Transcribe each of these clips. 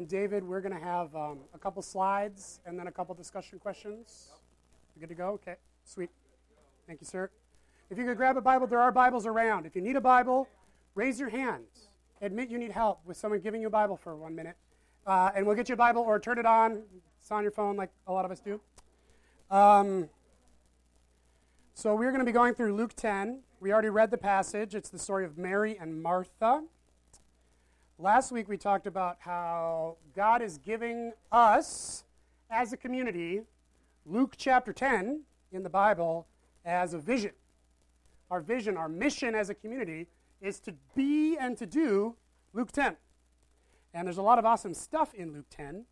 and David, we're going to have um, a couple slides and then a couple discussion questions. You good to go? Okay, sweet. Thank you, sir. If you could grab a Bible, there are Bibles around. If you need a Bible, raise your hand. Admit you need help with someone giving you a Bible for one minute. Uh, and we'll get you a Bible or turn it on. It's on your phone like a lot of us do. Um, so we're going to be going through Luke 10. We already read the passage. It's the story of Mary and Martha. Last week we talked about how God is giving us, as a community, Luke chapter 10 in the Bible as a vision. Our vision, our mission as a community is to be and to do Luke 10. And there's a lot of awesome stuff in Luke 10.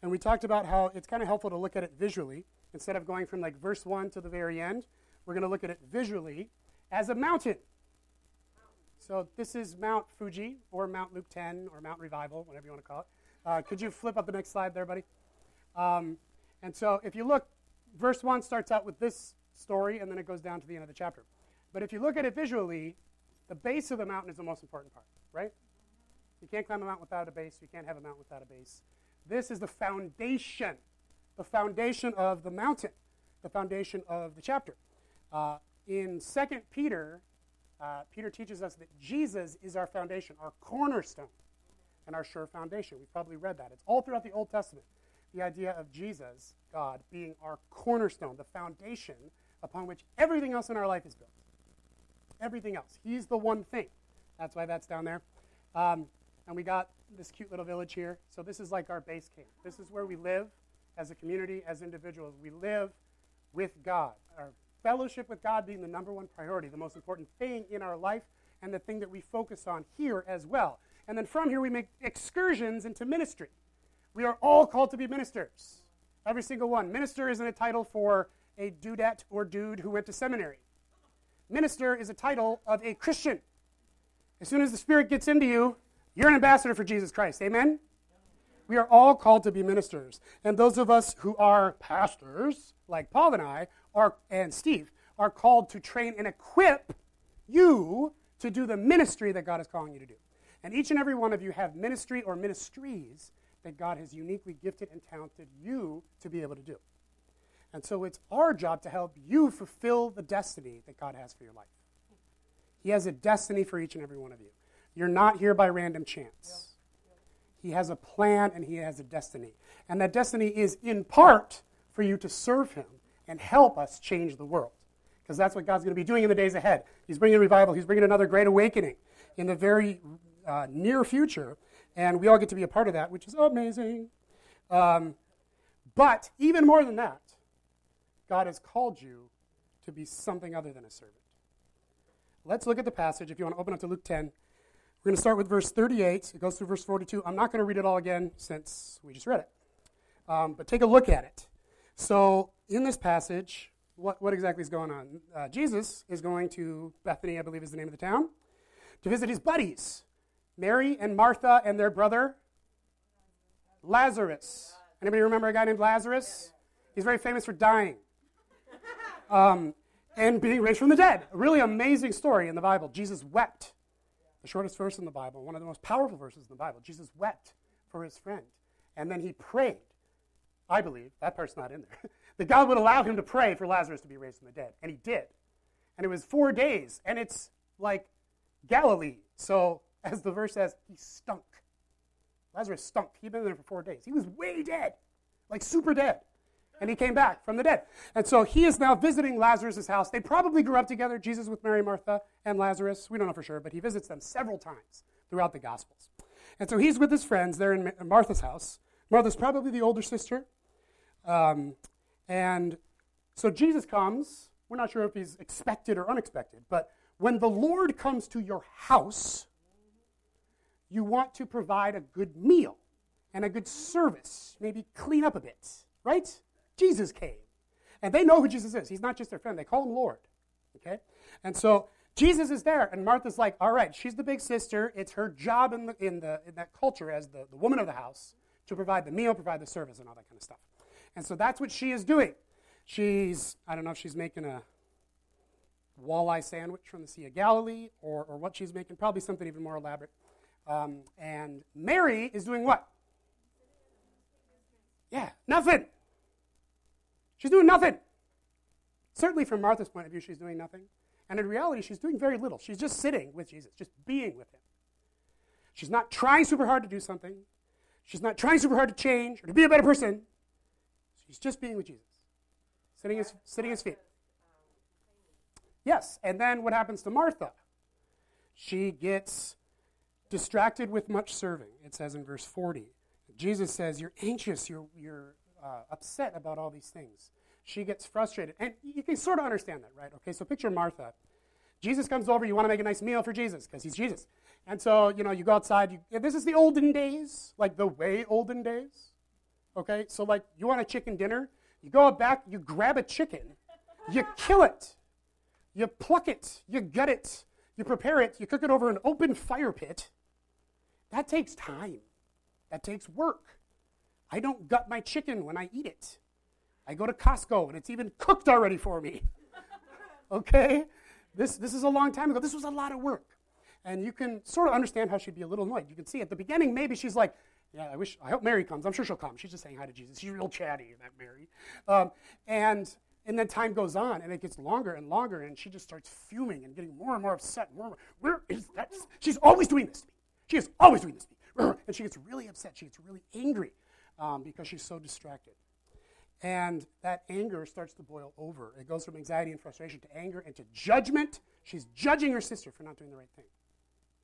And we talked about how it's kind of helpful to look at it visually. Instead of going from like verse 1 to the very end, we're going to look at it visually as a mountain. So this is Mount Fuji or Mount Luke 10 or Mount Revival, whatever you want to call it. Uh, could you flip up the next slide there, buddy? Um, and so if you look, verse 1 starts out with this story and then it goes down to the end of the chapter. But if you look at it visually, the base of the mountain is the most important part, right? You can't climb a mountain without a base. You can't have a mountain without a base. This is the foundation, the foundation of the mountain, the foundation of the chapter. Uh, in 2 Peter, uh, Peter teaches us that Jesus is our foundation, our cornerstone, and our sure foundation. We've probably read that. It's all throughout the Old Testament. The idea of Jesus, God, being our cornerstone, the foundation upon which everything else in our life is built. Everything else. He's the one thing. That's why that's down there. Um, and we got this cute little village here. So this is like our base camp. This is where we live as a community, as individuals. We live with God. Fellowship with God being the number one priority, the most important thing in our life, and the thing that we focus on here as well. And then from here, we make excursions into ministry. We are all called to be ministers, every single one. Minister isn't a title for a dudette or dude who went to seminary. Minister is a title of a Christian. As soon as the Spirit gets into you, you're an ambassador for Jesus Christ. Amen? We are all called to be ministers. And those of us who are pastors, like Paul and I, are, and Steve, are called to train and equip you to do the ministry that God is calling you to do. And each and every one of you have ministry or ministries that God has uniquely gifted and talented you to be able to do. And so it's our job to help you fulfill the destiny that God has for your life. He has a destiny for each and every one of you. You're not here by random chance. He has a plan and he has a destiny. And that destiny is in part for you to serve him and help us change the world. Because that's what God's going to be doing in the days ahead. He's bringing a revival, He's bringing another great awakening in the very uh, near future. And we all get to be a part of that, which is amazing. Um, but even more than that, God has called you to be something other than a servant. Let's look at the passage. If you want to open up to Luke 10, we're going to start with verse 38. It goes through verse 42. I'm not going to read it all again since we just read it. Um, but take a look at it. So, in this passage, what, what exactly is going on? Uh, Jesus is going to Bethany, I believe is the name of the town, to visit his buddies, Mary and Martha and their brother Lazarus. Anybody remember a guy named Lazarus? He's very famous for dying um, and being raised from the dead. A really amazing story in the Bible. Jesus wept. The shortest verse in the Bible, one of the most powerful verses in the Bible. Jesus wept for his friend. And then he prayed I believe, that part's not in there, that God would allow him to pray for Lazarus to be raised from the dead. And he did. And it was four days. And it's like Galilee. So, as the verse says, he stunk. Lazarus stunk. He'd been there for four days. He was way dead, like super dead. And he came back from the dead. And so he is now visiting Lazarus' house. They probably grew up together, Jesus with Mary, Martha, and Lazarus. We don't know for sure, but he visits them several times throughout the Gospels. And so he's with his friends there in Martha's house. Martha's probably the older sister. Um, and so Jesus comes. We're not sure if he's expected or unexpected, but when the Lord comes to your house, you want to provide a good meal and a good service, maybe clean up a bit, right? Jesus came. And they know who Jesus is. He's not just their friend, they call him Lord. Okay? And so Jesus is there, and Martha's like, all right, she's the big sister. It's her job in, the, in, the, in that culture as the, the woman of the house to provide the meal, provide the service, and all that kind of stuff. And so that's what she is doing. She's, I don't know if she's making a walleye sandwich from the Sea of Galilee or, or what she's making, probably something even more elaborate. Um, and Mary is doing what? Yeah, nothing. She's doing nothing. Certainly, from Martha's point of view, she's doing nothing. And in reality, she's doing very little. She's just sitting with Jesus, just being with him. She's not trying super hard to do something. She's not trying super hard to change or to be a better person. She's just being with Jesus, sitting his, sitting his feet. Yes, and then what happens to Martha? She gets distracted with much serving, it says in verse 40. Jesus says, You're anxious, you're, you're uh, upset about all these things. She gets frustrated. And you can sort of understand that, right? Okay, so picture Martha. Jesus comes over, you want to make a nice meal for Jesus because he's Jesus. And so, you know, you go outside. You, this is the olden days, like the way olden days. Okay, so like you want a chicken dinner, you go back, you grab a chicken, you kill it, you pluck it, you gut it, you prepare it, you cook it over an open fire pit. That takes time. That takes work. I don't gut my chicken when I eat it. I go to Costco and it's even cooked already for me. okay? This, this is a long time ago. This was a lot of work. And you can sort of understand how she'd be a little annoyed. You can see at the beginning, maybe she's like, yeah, I wish, I hope Mary comes. I'm sure she'll come. She's just saying hi to Jesus. She's real chatty, that Mary. Um, and, and then time goes on, and it gets longer and longer, and she just starts fuming and getting more and more upset. More. Where is that? She's always doing this to me. She is always doing this to me. And she gets really upset. She gets really angry um, because she's so distracted. And that anger starts to boil over. It goes from anxiety and frustration to anger and to judgment. She's judging her sister for not doing the right thing,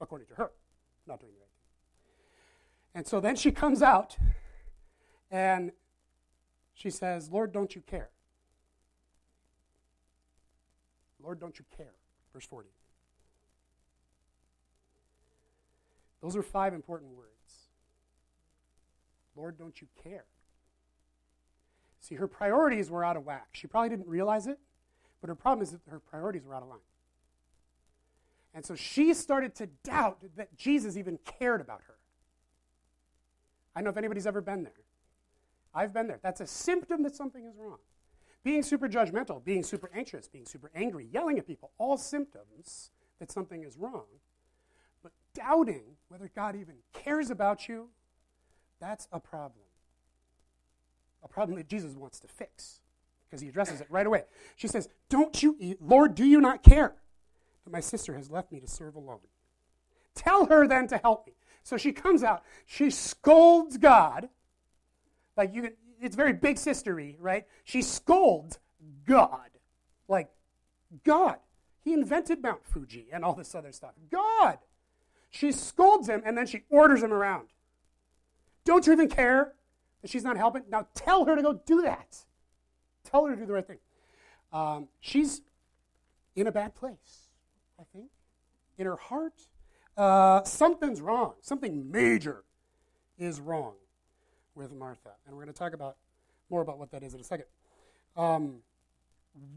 according to her, not doing the right thing. And so then she comes out and she says, Lord, don't you care? Lord, don't you care? Verse 40. Those are five important words. Lord, don't you care? See, her priorities were out of whack. She probably didn't realize it, but her problem is that her priorities were out of line. And so she started to doubt that Jesus even cared about her. I don't know if anybody's ever been there. I've been there. That's a symptom that something is wrong. Being super judgmental, being super anxious, being super angry, yelling at people, all symptoms that something is wrong. But doubting whether God even cares about you, that's a problem. A problem that Jesus wants to fix because he addresses it right away. She says, Don't you? Lord, do you not care that my sister has left me to serve alone? Tell her then to help me. So she comes out, she scolds God. Like you it's very big sistery, right? She scolds God. Like, God. He invented Mount Fuji and all this other stuff. God. She scolds him and then she orders him around. Don't you even care that she's not helping? Now tell her to go do that. Tell her to do the right thing. Um, she's in a bad place, I think. In her heart, uh, something's wrong. Something major is wrong with Martha. And we're going to talk about more about what that is in a second. Um,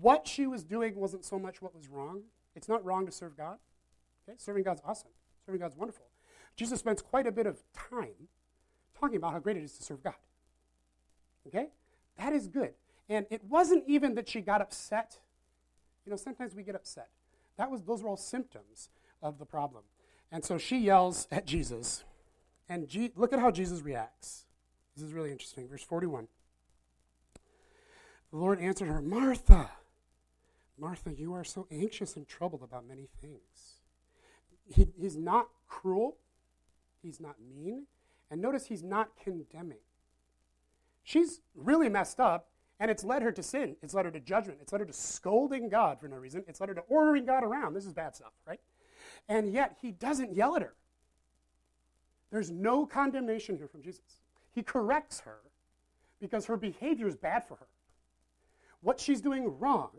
what she was doing wasn't so much what was wrong. It's not wrong to serve God. Okay? Serving God's awesome. Serving God's wonderful. Jesus spends quite a bit of time talking about how great it is to serve God. Okay? That is good. And it wasn't even that she got upset. You know, sometimes we get upset. That was those were all symptoms of the problem. And so she yells at Jesus. And look at how Jesus reacts. This is really interesting. Verse 41. The Lord answered her, Martha, Martha, you are so anxious and troubled about many things. He, he's not cruel, he's not mean, and notice he's not condemning. She's really messed up, and it's led her to sin. It's led her to judgment. It's led her to scolding God for no reason. It's led her to ordering God around. This is bad stuff, right? And yet, he doesn't yell at her. There's no condemnation here from Jesus. He corrects her because her behavior is bad for her. What she's doing wrong,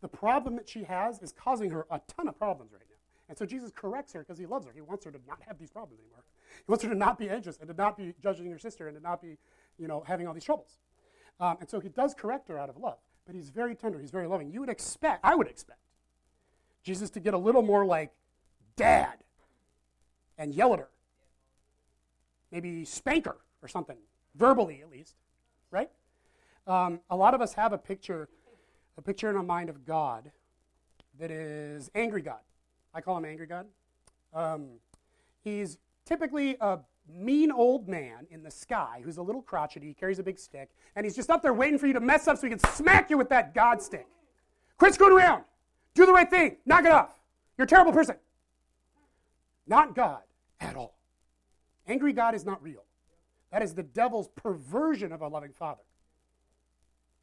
the problem that she has, is causing her a ton of problems right now. And so Jesus corrects her because he loves her. He wants her to not have these problems anymore. He wants her to not be anxious and to not be judging her sister and to not be, you know, having all these troubles. Um, and so he does correct her out of love. But he's very tender. He's very loving. You would expect, I would expect, Jesus to get a little more like dad and yell at her. Maybe spank her or something, verbally at least, right? Um, a lot of us have a picture, a picture in our mind of God that is angry God. I call him angry God. Um, he's typically a mean old man in the sky who's a little crotchety, he carries a big stick, and he's just up there waiting for you to mess up so he can smack you with that God stick. Quit screwing around. Do the right thing. Knock it off. You're a terrible person. Not God at all. Angry God is not real. That is the devil's perversion of a loving father.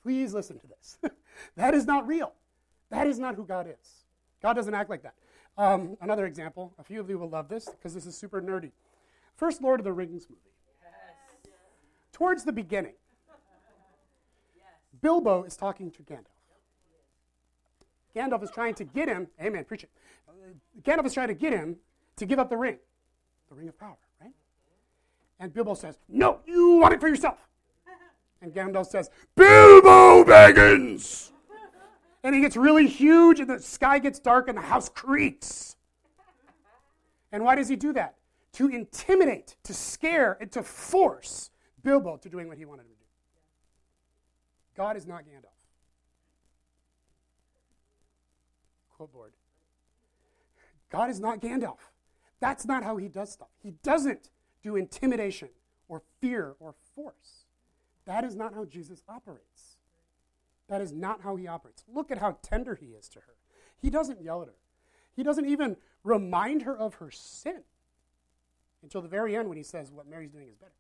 Please listen to this. that is not real. That is not who God is. God doesn't act like that. Um, another example, a few of you will love this because this is super nerdy. First Lord of the Rings movie. Yes. Towards the beginning, yes. Bilbo is talking to Gandalf. Gandalf is trying to get him, amen, preach it. Gandalf is trying to get him to give up the ring, the ring of power, right? And Bilbo says, No, you want it for yourself. And Gandalf says, Bilbo Baggins! and he gets really huge, and the sky gets dark, and the house creaks. And why does he do that? To intimidate, to scare, and to force Bilbo to doing what he wanted him to do. God is not Gandalf. Quote board. God is not Gandalf. That's not how he does stuff. He doesn't do intimidation or fear or force. That is not how Jesus operates. That is not how he operates. Look at how tender he is to her. He doesn't yell at her, he doesn't even remind her of her sin until the very end when he says, What Mary's doing is better.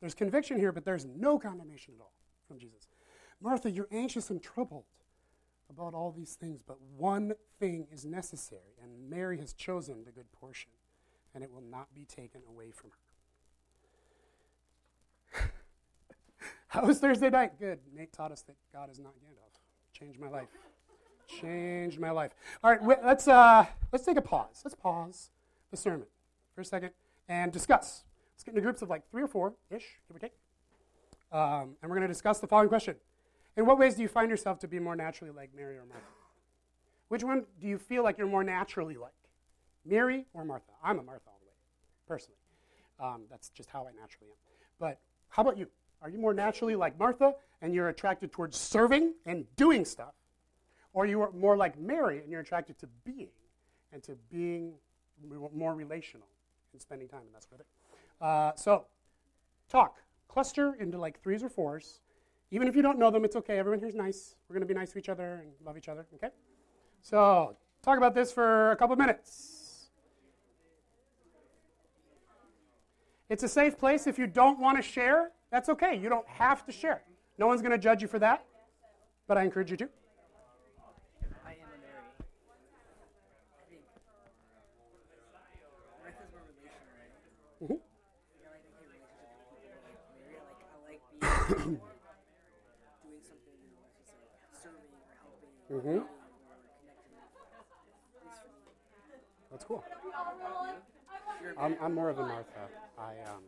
There's conviction here, but there's no condemnation at all from Jesus. Martha, you're anxious and troubled about all these things, but one thing is necessary, and Mary has chosen the good portion, and it will not be taken away from her. How was Thursday night? Good. Nate taught us that God is not Gandalf. Changed my life. Changed my life. All right, let's uh, let's take a pause. Let's pause the sermon for a second and discuss. Let's get into groups of like three or four ish, give or take. Um, and we're going to discuss the following question: In what ways do you find yourself to be more naturally like Mary or Martha? Which one do you feel like you're more naturally like, Mary or Martha? I'm a Martha all the way, personally. Um, that's just how I naturally am. But how about you? Are you more naturally like Martha and you're attracted towards serving and doing stuff? Or you are more like Mary and you're attracted to being and to being more relational and spending time and that's of thing? Uh, so, talk. Cluster into like threes or fours. Even if you don't know them, it's okay. Everyone here's nice. We're going to be nice to each other and love each other, okay? So, talk about this for a couple of minutes. It's a safe place if you don't want to share that's okay. You don't have to share. No one's going to judge you for that, but I encourage you to. Mm-hmm. That's cool. I'm, I'm more of a Martha. I um,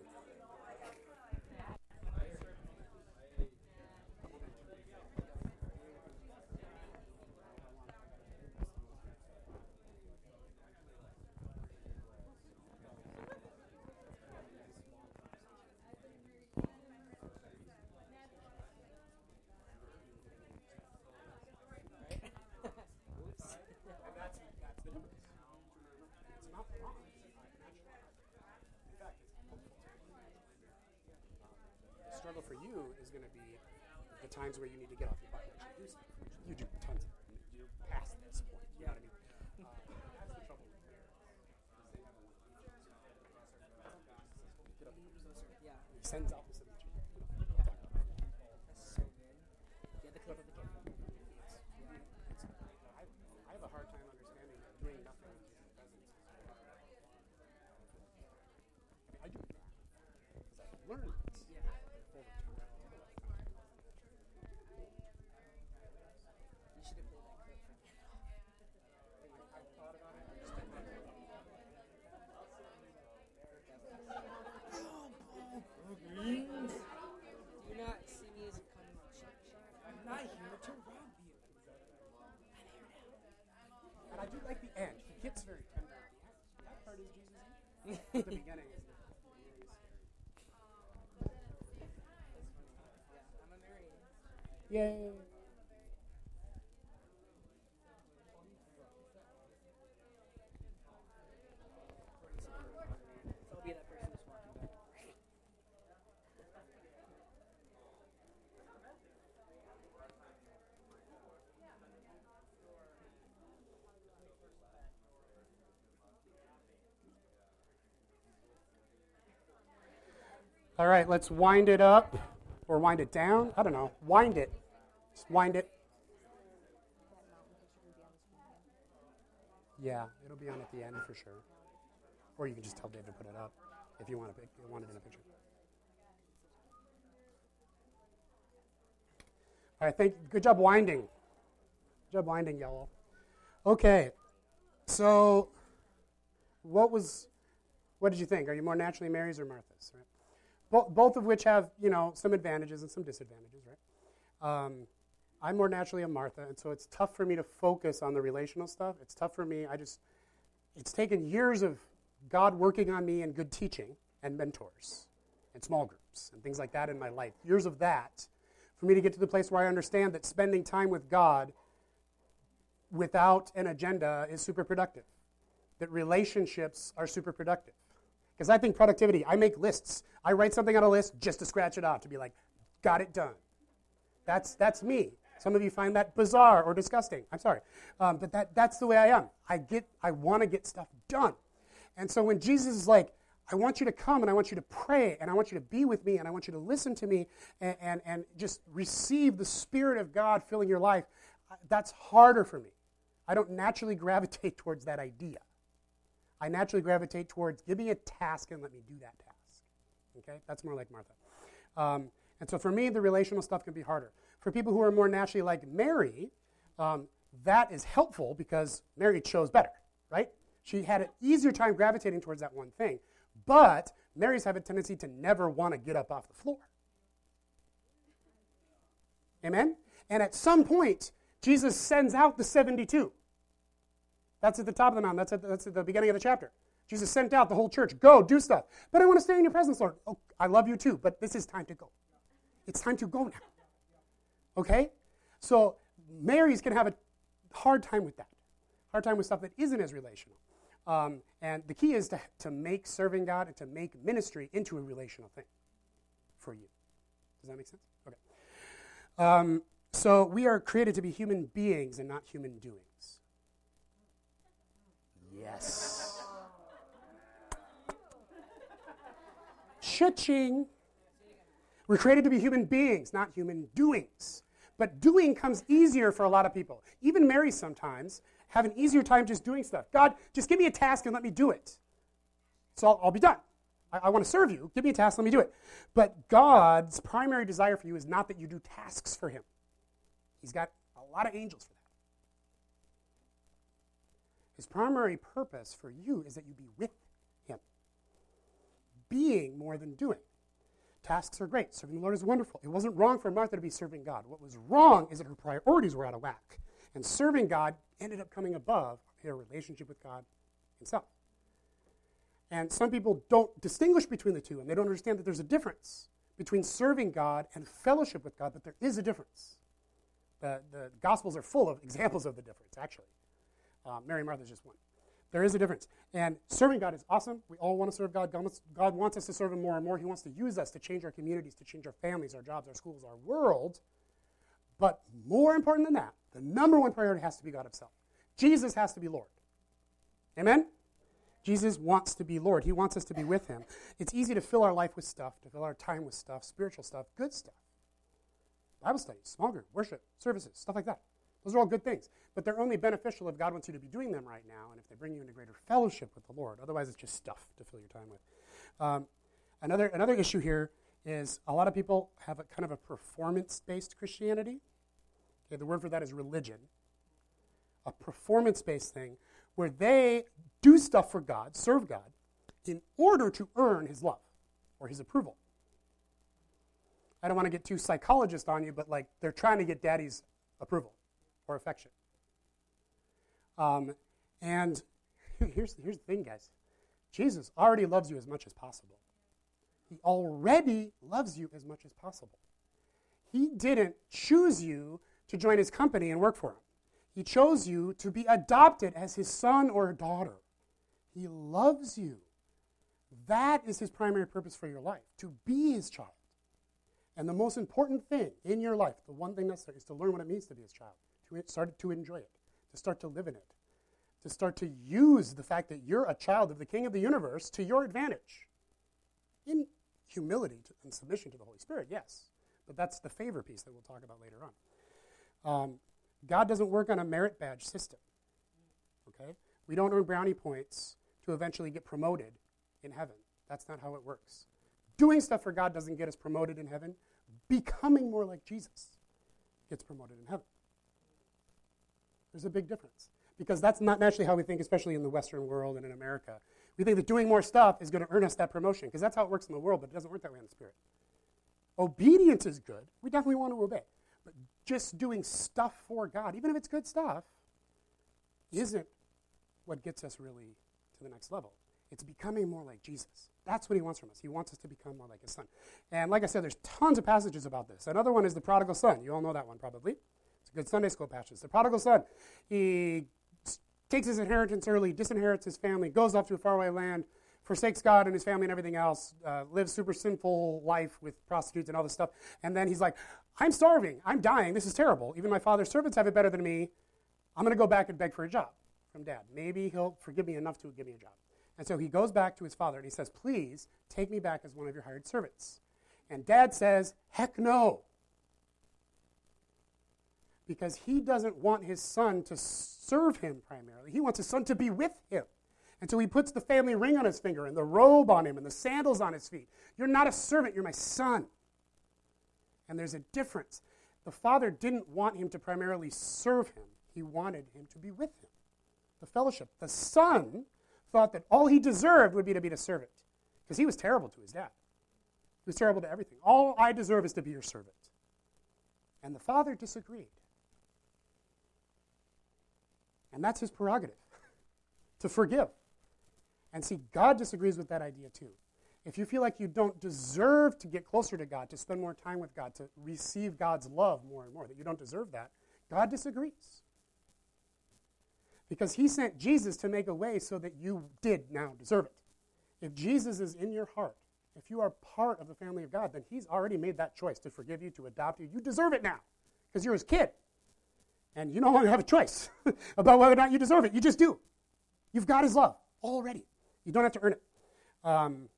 times where you need to get off your actually. You do tons of it. You past this point. You know what I mean? Uh, that's the trouble. Yeah. He sends out this image. So. Yeah, the clip of the. I have a hard time understanding that doing nothing doesn't. I do. Because I've learned the beginning. Yay. All right, let's wind it up or wind it down. I don't know. Wind it. Just wind it. Yeah, it'll be on at the end for sure. Or you can just tell Dave to put it up if you want, to pick, you want it in a picture. All right, thank Good job winding. Good job winding, y'all. Okay, so what was, what did you think? Are you more naturally Marys or Marthas? Right? Bo- both of which have, you know, some advantages and some disadvantages, right? Um, I'm more naturally a Martha, and so it's tough for me to focus on the relational stuff. It's tough for me. I just, it's taken years of God working on me and good teaching and mentors and small groups and things like that in my life. Years of that for me to get to the place where I understand that spending time with God without an agenda is super productive, that relationships are super productive. Because I think productivity, I make lists. I write something on a list just to scratch it off, to be like, got it done. That's, that's me. Some of you find that bizarre or disgusting. I'm sorry. Um, but that, that's the way I am. I, get, I want to get stuff done. And so when Jesus is like, I want you to come and I want you to pray and I want you to be with me and I want you to listen to me and, and, and just receive the Spirit of God filling your life, that's harder for me. I don't naturally gravitate towards that idea. I naturally gravitate towards give me a task and let me do that task. Okay? That's more like Martha. Um, and so for me, the relational stuff can be harder. For people who are more naturally like Mary, um, that is helpful because Mary chose better, right? She had an easier time gravitating towards that one thing. But Marys have a tendency to never want to get up off the floor. Amen? And at some point, Jesus sends out the 72. That's at the top of the mountain. That's at the, that's at the beginning of the chapter. Jesus sent out the whole church. Go, do stuff. But I want to stay in your presence, Lord. Oh, I love you too, but this is time to go. It's time to go now. Okay? So Mary's going to have a hard time with that. Hard time with stuff that isn't as relational. Um, and the key is to, to make serving God and to make ministry into a relational thing for you. Does that make sense? Okay. Um, so we are created to be human beings and not human doings. Yes. Cha-ching. We're created to be human beings, not human doings. But doing comes easier for a lot of people. Even Mary sometimes have an easier time just doing stuff. God, just give me a task and let me do it. So I'll, I'll be done. I, I want to serve you. Give me a task, let me do it. But God's primary desire for you is not that you do tasks for Him, He's got a lot of angels for that. His primary purpose for you is that you be with Him, being more than doing. Tasks are great. Serving the Lord is wonderful. It wasn't wrong for Martha to be serving God. What was wrong is that her priorities were out of whack. And serving God ended up coming above her relationship with God Himself. And some people don't distinguish between the two, and they don't understand that there's a difference between serving God and fellowship with God, but there is a difference. The, the Gospels are full of examples of the difference, actually. Um, Mary and Martha is just one. There is a difference. And serving God is awesome. We all want to serve God. God wants, God wants us to serve Him more and more. He wants to use us to change our communities, to change our families, our jobs, our schools, our world. But more important than that, the number one priority has to be God Himself. Jesus has to be Lord. Amen? Jesus wants to be Lord. He wants us to be with Him. It's easy to fill our life with stuff, to fill our time with stuff, spiritual stuff, good stuff. Bible studies, small group, worship, services, stuff like that. Those are all good things. But they're only beneficial if God wants you to be doing them right now and if they bring you into greater fellowship with the Lord. Otherwise, it's just stuff to fill your time with. Um, another, another issue here is a lot of people have a kind of a performance based Christianity. Okay, the word for that is religion. A performance based thing where they do stuff for God, serve God, in order to earn his love or his approval. I don't want to get too psychologist on you, but like they're trying to get daddy's approval or affection. Um, and here's, here's the thing, guys Jesus already loves you as much as possible. He already loves you as much as possible. He didn't choose you to join his company and work for him. He chose you to be adopted as his son or daughter. He loves you. That is his primary purpose for your life, to be his child. And the most important thing in your life, the one thing necessary, is to learn what it means to be his child, to start to enjoy it, to start to live in it, to start to use the fact that you're a child of the king of the universe to your advantage in humility and submission to the Holy Spirit, yes. But that's the favor piece that we'll talk about later on. Um, God doesn't work on a merit badge system. Okay? We don't earn brownie points to eventually get promoted in heaven. That's not how it works. Doing stuff for God doesn't get us promoted in heaven. Becoming more like Jesus gets promoted in heaven. There's a big difference. Because that's not naturally how we think, especially in the Western world and in America. We think that doing more stuff is going to earn us that promotion, because that's how it works in the world, but it doesn't work that way in the Spirit. Obedience is good. We definitely want to obey. But just doing stuff for God, even if it's good stuff, isn't what gets us really to the next level. It's becoming more like Jesus. That's what he wants from us. He wants us to become more like his son. And like I said, there's tons of passages about this. Another one is the prodigal son. You all know that one probably. It's a good Sunday school passage. The prodigal son, he takes his inheritance early, disinherits his family, goes off to a faraway land, forsakes God and his family and everything else, uh, lives super sinful life with prostitutes and all this stuff. And then he's like, I'm starving. I'm dying. This is terrible. Even my father's servants have it better than me. I'm going to go back and beg for a job from dad. Maybe he'll forgive me enough to give me a job. And so he goes back to his father and he says, Please take me back as one of your hired servants. And dad says, Heck no. Because he doesn't want his son to serve him primarily. He wants his son to be with him. And so he puts the family ring on his finger and the robe on him and the sandals on his feet. You're not a servant, you're my son. And there's a difference. The father didn't want him to primarily serve him, he wanted him to be with him. The fellowship. The son thought that all he deserved would be to be a servant because he was terrible to his dad. He was terrible to everything. All I deserve is to be your servant. And the father disagreed. And that's his prerogative to forgive. And see, God disagrees with that idea too. If you feel like you don't deserve to get closer to God, to spend more time with God, to receive God's love more and more, that you don't deserve that, God disagrees. Because he sent Jesus to make a way so that you did now deserve it. If Jesus is in your heart, if you are part of the family of God, then he's already made that choice to forgive you, to adopt you. You deserve it now because you're his kid. And you no longer have a choice about whether or not you deserve it. You just do. You've got his love already. You don't have to earn it. Um,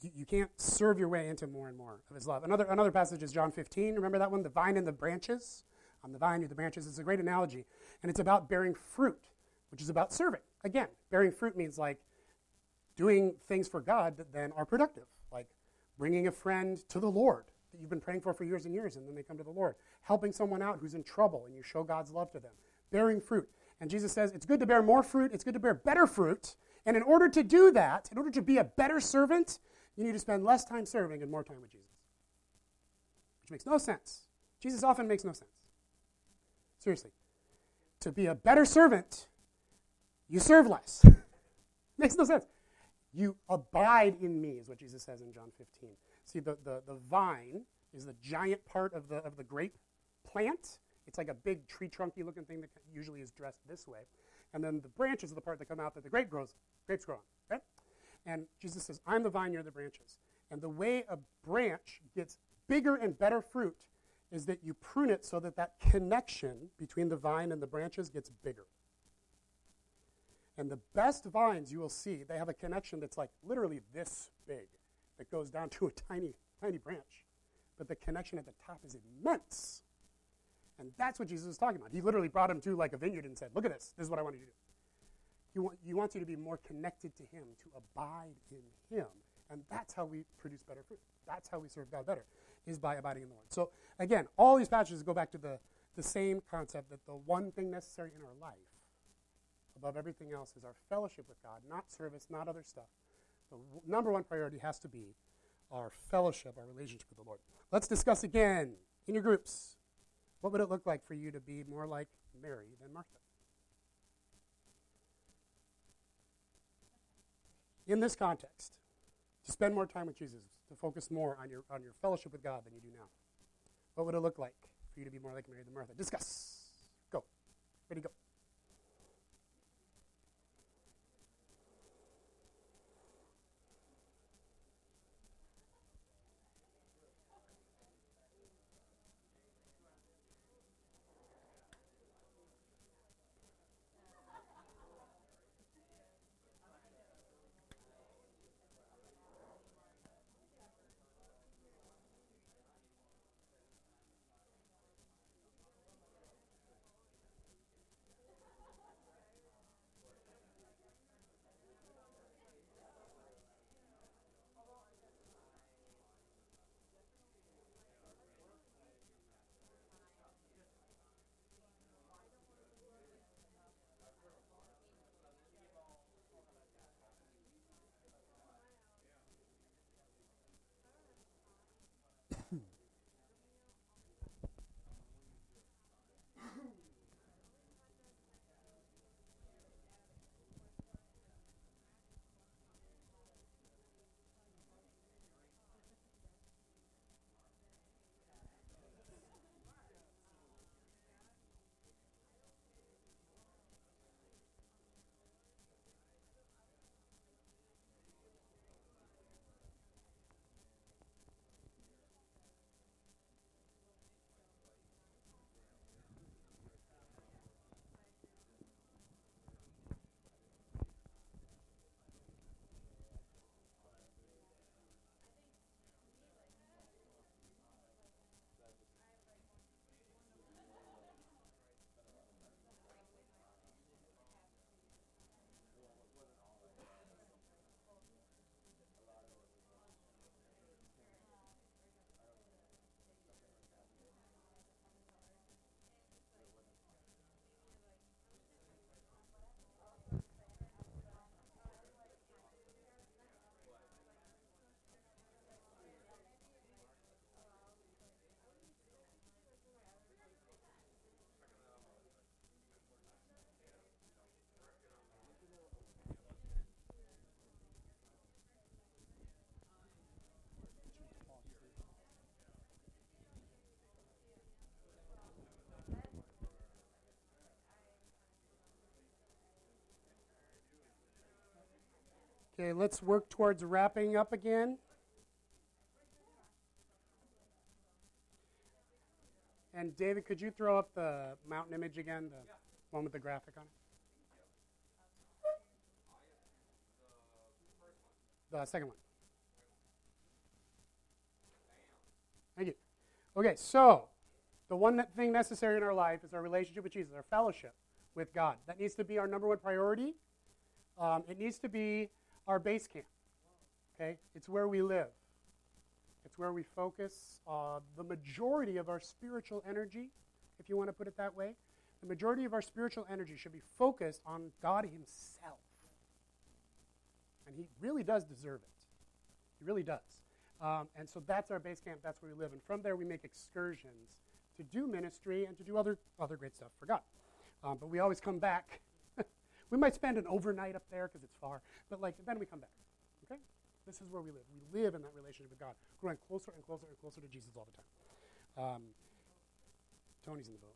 you, you, can't serve your way into more and more of his love. Another, another passage is John 15. Remember that one? The vine and the branches. I'm the vine, you're the branches. It's a great analogy. And it's about bearing fruit which is about serving. Again, bearing fruit means like doing things for God that then are productive, like bringing a friend to the Lord that you've been praying for for years and years, and then they come to the Lord. Helping someone out who's in trouble, and you show God's love to them. Bearing fruit. And Jesus says it's good to bear more fruit, it's good to bear better fruit. And in order to do that, in order to be a better servant, you need to spend less time serving and more time with Jesus. Which makes no sense. Jesus often makes no sense. Seriously. To be a better servant, you serve less. Makes no sense. You abide in me, is what Jesus says in John 15. See, the, the, the vine is the giant part of the, of the grape plant. It's like a big tree trunky looking thing that usually is dressed this way. And then the branches are the part that come out that the grape grows, grapes grow on. Right? And Jesus says, I'm the vine, you're the branches. And the way a branch gets bigger and better fruit is that you prune it so that that connection between the vine and the branches gets bigger. And the best vines you will see, they have a connection that's like literally this big that goes down to a tiny, tiny branch. But the connection at the top is immense. And that's what Jesus was talking about. He literally brought him to like a vineyard and said, Look at this. This is what I want you to do. He, want, he wants you to be more connected to Him, to abide in Him. And that's how we produce better fruit. That's how we serve God better, is by abiding in the Lord. So, again, all these passages go back to the, the same concept that the one thing necessary in our life above everything else is our fellowship with God, not service, not other stuff. The number one priority has to be our fellowship, our relationship with the Lord. Let's discuss again in your groups what would it look like for you to be more like Mary than Martha? In this context, to spend more time with Jesus, to focus more on your, on your fellowship with God than you do now. What would it look like for you to be more like Mary than Martha? Discuss. Go. Ready, go. Okay, let's work towards wrapping up again. And David, could you throw up the mountain image again, the one with the graphic on it? The second one. Thank you. Okay, so the one thing necessary in our life is our relationship with Jesus, our fellowship with God. That needs to be our number one priority. Um, it needs to be our base camp. Okay, it's where we live. It's where we focus uh, the majority of our spiritual energy, if you want to put it that way. The majority of our spiritual energy should be focused on God Himself. And He really does deserve it. He really does. Um, and so that's our base camp. That's where we live. And from there, we make excursions to do ministry and to do other, other great stuff for God. Um, but we always come back. We might spend an overnight up there because it's far, but like then we come back. Okay? This is where we live. We live in that relationship with God, growing closer and closer and closer to Jesus all the time. Um, Tony's in the boat.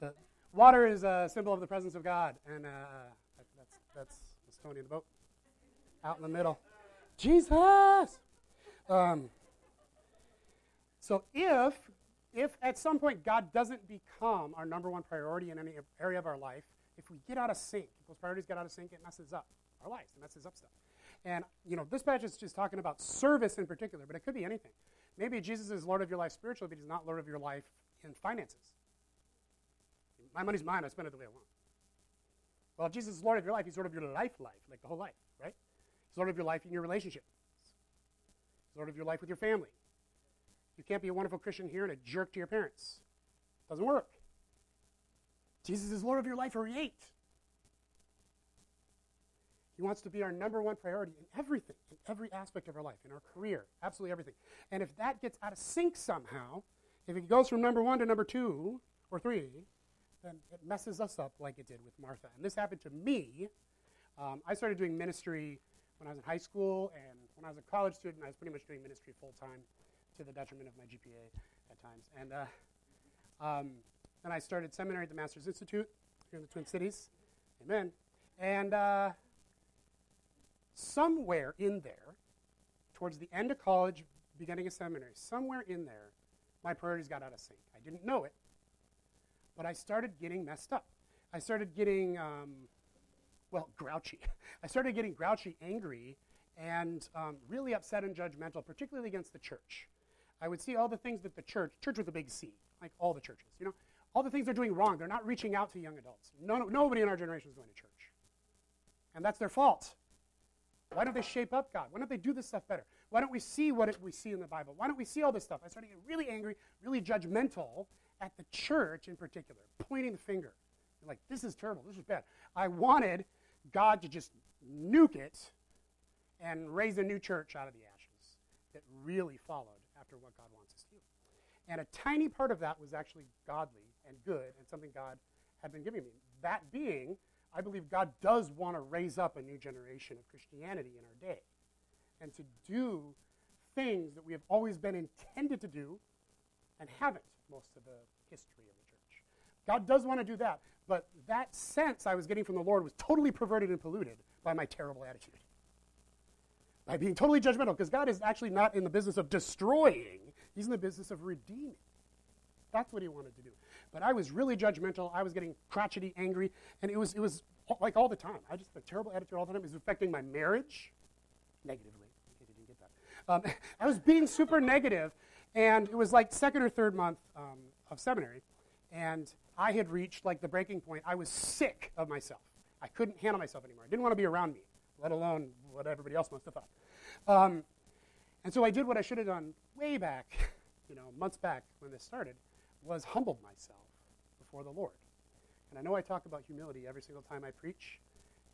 The water is a symbol of the presence of God, and uh, that, that's, that's, that's Tony in the boat, out in the middle. Jesus. Um, so if if at some point God doesn't become our number one priority in any area of our life, if we get out of sync, if those priorities get out of sync, it messes up our lives. It messes up stuff. And you know, this passage is just talking about service in particular, but it could be anything. Maybe Jesus is Lord of your life spiritually, but he's not Lord of your life in finances. My money's mine, I spend it the way I want. Well, if Jesus is Lord of your life, he's Lord of your life life, like the whole life, right? He's Lord of your life in your relationship. He's Lord of your life with your family. You can't be a wonderful Christian here and a jerk to your parents. It Doesn't work. Jesus is Lord of your life, or he ain't. He wants to be our number one priority in everything, in every aspect of our life, in our career, absolutely everything. And if that gets out of sync somehow, if it goes from number one to number two or three, then it messes us up like it did with Martha. And this happened to me. Um, I started doing ministry when I was in high school, and when I was a college student, I was pretty much doing ministry full time to the detriment of my GPA at times. And uh, um, then I started seminary at the Masters Institute here in the Twin Cities. Amen. And uh, somewhere in there, towards the end of college, beginning of seminary, somewhere in there, my priorities got out of sync. I didn't know it, but I started getting messed up. I started getting, um, well, grouchy. I started getting grouchy, angry, and um, really upset and judgmental, particularly against the church. I would see all the things that the church, church with a big C, like all the churches, you know, all the things they're doing wrong. They're not reaching out to young adults. No, nobody in our generation is going to church. And that's their fault. Why don't they shape up God? Why don't they do this stuff better? Why don't we see what it, we see in the Bible? Why don't we see all this stuff? I started getting really angry, really judgmental at the church in particular, pointing the finger. Like, this is terrible. This is bad. I wanted God to just nuke it and raise a new church out of the ashes that really followed after what God wants us to do. And a tiny part of that was actually godly and good and something God had been giving me. That being, I believe God does want to raise up a new generation of Christianity in our day and to do things that we have always been intended to do and haven't most of the history of the church. God does want to do that, but that sense I was getting from the Lord was totally perverted and polluted by my terrible attitude by being totally judgmental, because God is actually not in the business of destroying, He's in the business of redeeming. That's what He wanted to do. But I was really judgmental. I was getting crotchety, angry, and it was, it was like all the time. I just a terrible attitude all the time. It was affecting my marriage negatively, in case you didn't get that. Um, I was being super negative, and it was like second or third month um, of seminary, and I had reached like the breaking point. I was sick of myself. I couldn't handle myself anymore. I didn't want to be around me let alone what everybody else must have thought. Um, and so I did what I should have done way back, you know, months back when this started, was humbled myself before the Lord. And I know I talk about humility every single time I preach.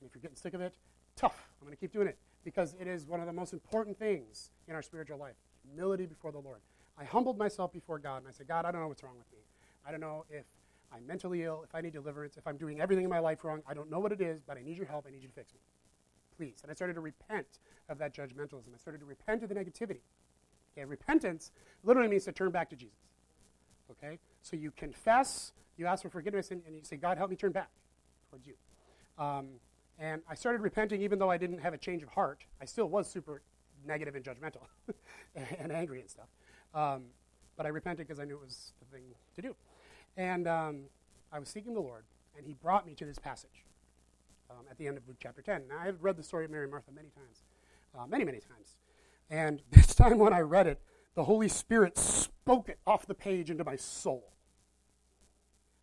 And if you're getting sick of it, tough. I'm going to keep doing it because it is one of the most important things in our spiritual life humility before the Lord. I humbled myself before God and I said, God, I don't know what's wrong with me. I don't know if I'm mentally ill, if I need deliverance, if I'm doing everything in my life wrong. I don't know what it is, but I need your help. I need you to fix me please. And I started to repent of that judgmentalism. I started to repent of the negativity. Okay, repentance literally means to turn back to Jesus. Okay? So you confess, you ask for forgiveness, and, and you say, God, help me turn back towards you. Um, And I started repenting even though I didn't have a change of heart. I still was super negative and judgmental and angry and stuff. Um, but I repented because I knew it was the thing to do. And um, I was seeking the Lord, and He brought me to this passage um, at the end of Luke chapter 10. Now, I've read the story of Mary and Martha many times, uh, many, many times. And this time when I read it, the Holy Spirit spoke it off the page into my soul.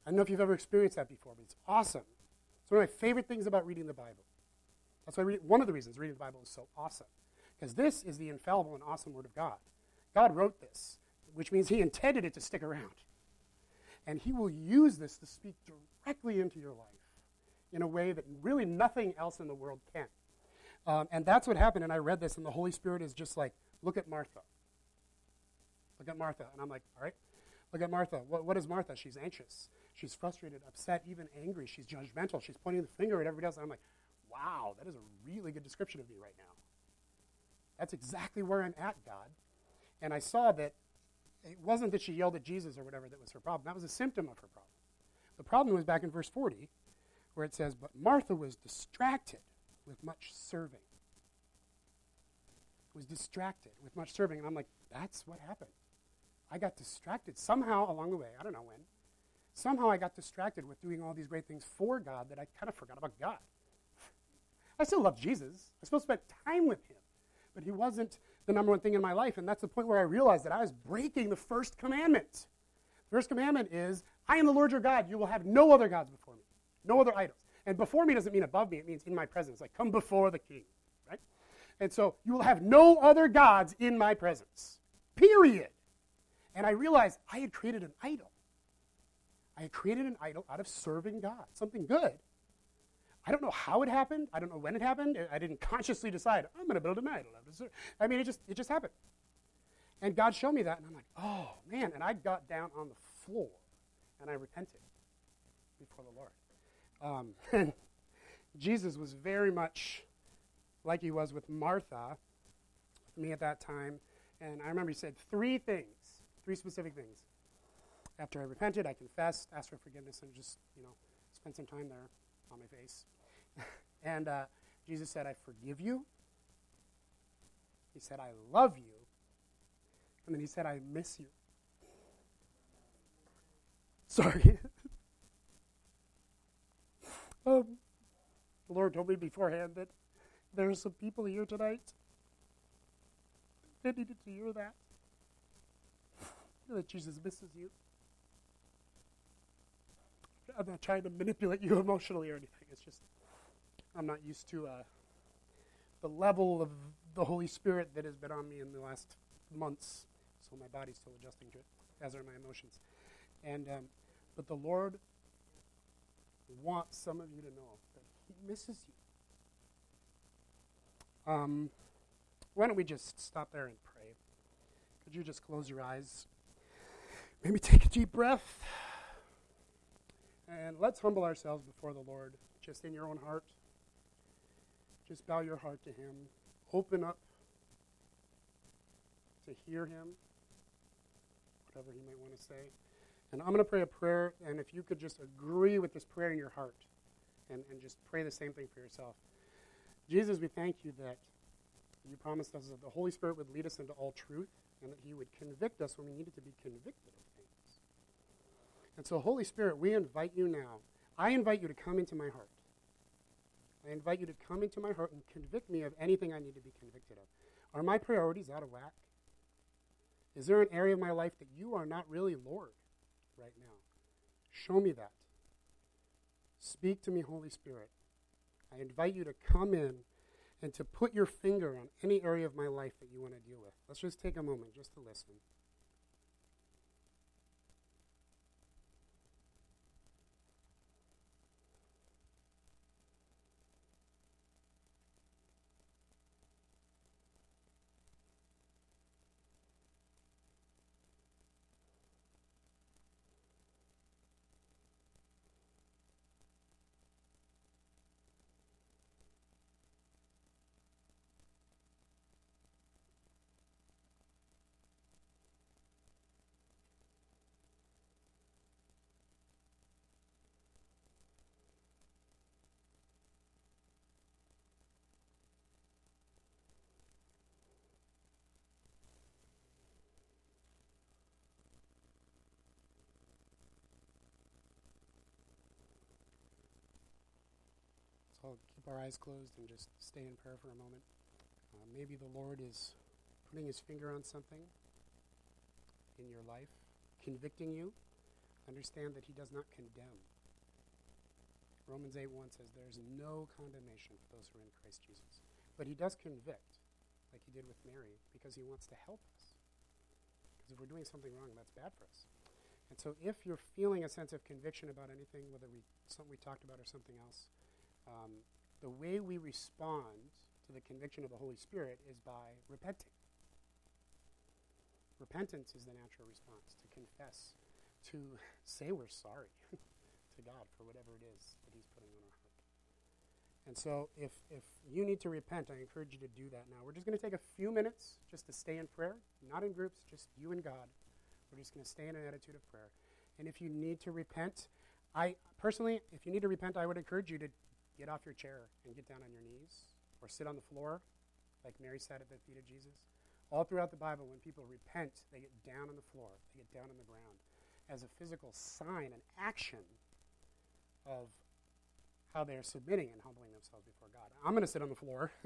I don't know if you've ever experienced that before, but it's awesome. It's one of my favorite things about reading the Bible. That's why read, one of the reasons reading the Bible is so awesome. Because this is the infallible and awesome Word of God. God wrote this, which means He intended it to stick around. And He will use this to speak directly into your life in a way that really nothing else in the world can. Um, and that's what happened. And I read this, and the Holy Spirit is just like, look at Martha. Look at Martha. And I'm like, all right, look at Martha. What, what is Martha? She's anxious. She's frustrated, upset, even angry. She's judgmental. She's pointing the finger at everybody else. And I'm like, wow, that is a really good description of me right now. That's exactly where I'm at, God. And I saw that it wasn't that she yelled at Jesus or whatever that was her problem. That was a symptom of her problem. The problem was back in verse 40, where it says, But Martha was distracted with much serving. Was distracted with much serving. And I'm like, that's what happened. I got distracted somehow along the way. I don't know when. Somehow I got distracted with doing all these great things for God that I kind of forgot about God. I still love Jesus. I still spent time with him. But he wasn't the number one thing in my life. And that's the point where I realized that I was breaking the first commandment. The first commandment is I am the Lord your God. You will have no other gods before me, no other idols. And before me doesn't mean above me, it means in my presence, like come before the king, right? And so you will have no other gods in my presence, period. And I realized I had created an idol. I had created an idol out of serving God, something good. I don't know how it happened. I don't know when it happened. I didn't consciously decide, I'm going to build an idol. I mean, it just, it just happened. And God showed me that, and I'm like, oh, man. And I got down on the floor, and I repented before the Lord. Um, Jesus was very much like he was with Martha, with me at that time. And I remember he said three things, three specific things. After I repented, I confessed, asked for forgiveness, and just, you know, spent some time there on my face. and uh, Jesus said, I forgive you. He said, I love you. And then he said, I miss you. Sorry. um, the Lord told me beforehand that there are some people here tonight that needed to hear that. That Jesus misses you. I'm not trying to manipulate you emotionally or anything. It's just I'm not used to uh, the level of the Holy Spirit that has been on me in the last months. So my body's still adjusting to it, as are my emotions. And um, but the Lord wants some of you to know that He misses you. Um, why don't we just stop there and pray? Could you just close your eyes? Maybe take a deep breath. And let's humble ourselves before the Lord, just in your own heart. Just bow your heart to Him. Open up to hear Him, whatever He might want to say. And I'm going to pray a prayer, and if you could just agree with this prayer in your heart and, and just pray the same thing for yourself. Jesus, we thank you that you promised us that the Holy Spirit would lead us into all truth and that He would convict us when we needed to be convicted. And so, Holy Spirit, we invite you now. I invite you to come into my heart. I invite you to come into my heart and convict me of anything I need to be convicted of. Are my priorities out of whack? Is there an area of my life that you are not really Lord right now? Show me that. Speak to me, Holy Spirit. I invite you to come in and to put your finger on any area of my life that you want to deal with. Let's just take a moment just to listen. I'll keep our eyes closed and just stay in prayer for a moment. Uh, maybe the Lord is putting his finger on something in your life, convicting you. Understand that he does not condemn. Romans 8 1 says, There is no condemnation for those who are in Christ Jesus. But he does convict, like he did with Mary, because he wants to help us. Because if we're doing something wrong, that's bad for us. And so if you're feeling a sense of conviction about anything, whether we something we talked about or something else, um, the way we respond to the conviction of the Holy Spirit is by repenting. Repentance is the natural response to confess, to say we're sorry. to God for whatever it is that He's putting on our heart. And so, if, if you need to repent, I encourage you to do that now. We're just going to take a few minutes just to stay in prayer, not in groups, just you and God. We're just going to stay in an attitude of prayer. And if you need to repent, I personally, if you need to repent, I would encourage you to get off your chair and get down on your knees or sit on the floor, like Mary sat at the feet of Jesus. All throughout the Bible, when people repent, they get down on the floor, they get down on the ground as a physical sign, an action of how they are submitting and humbling themselves before God. I'm going to sit on the floor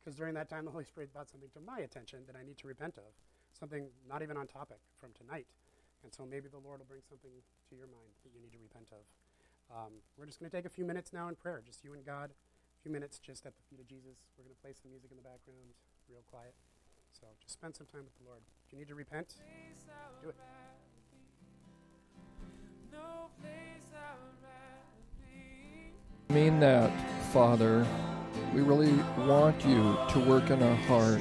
because during that time the Holy Spirit brought something to my attention that I need to repent of, something not even on topic from tonight. And so maybe the Lord will bring something to your mind that you need to repent of. Um, we're just going to take a few minutes now in prayer, just you and God. A few minutes just at the feet of Jesus. We're going to play some music in the background, real quiet. So just spend some time with the Lord. If you need to repent, do it. No mean that, Father. We really want you to work in our heart.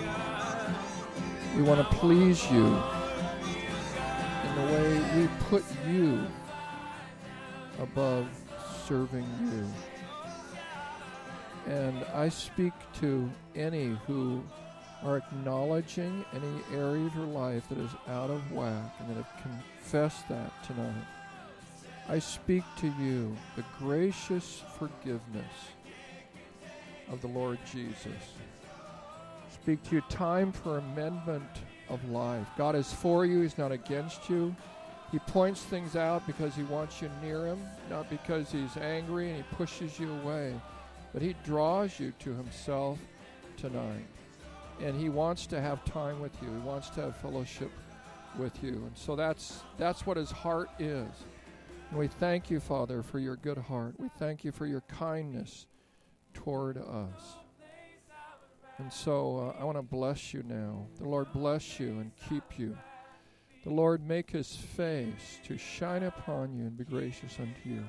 We want to please you in the way we put you above serving you. And I speak to any who are acknowledging any area of your life that is out of whack and that have confessed that tonight. I speak to you the gracious forgiveness of the Lord Jesus. Speak to you time for amendment of life. God is for you, He's not against you. He points things out because He wants you near Him, not because He's angry and He pushes you away, but He draws you to Himself tonight. And He wants to have time with you, He wants to have fellowship with you. And so that's, that's what His heart is. And we thank you, Father, for your good heart. We thank you for your kindness toward us. And so uh, I want to bless you now. The Lord bless you and keep you. The Lord make his face to shine upon you and be gracious unto you.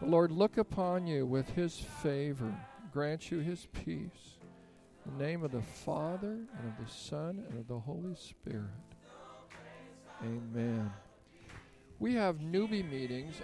The Lord look upon you with his favor, grant you his peace. In the name of the Father, and of the Son, and of the Holy Spirit. Amen we have newbie meetings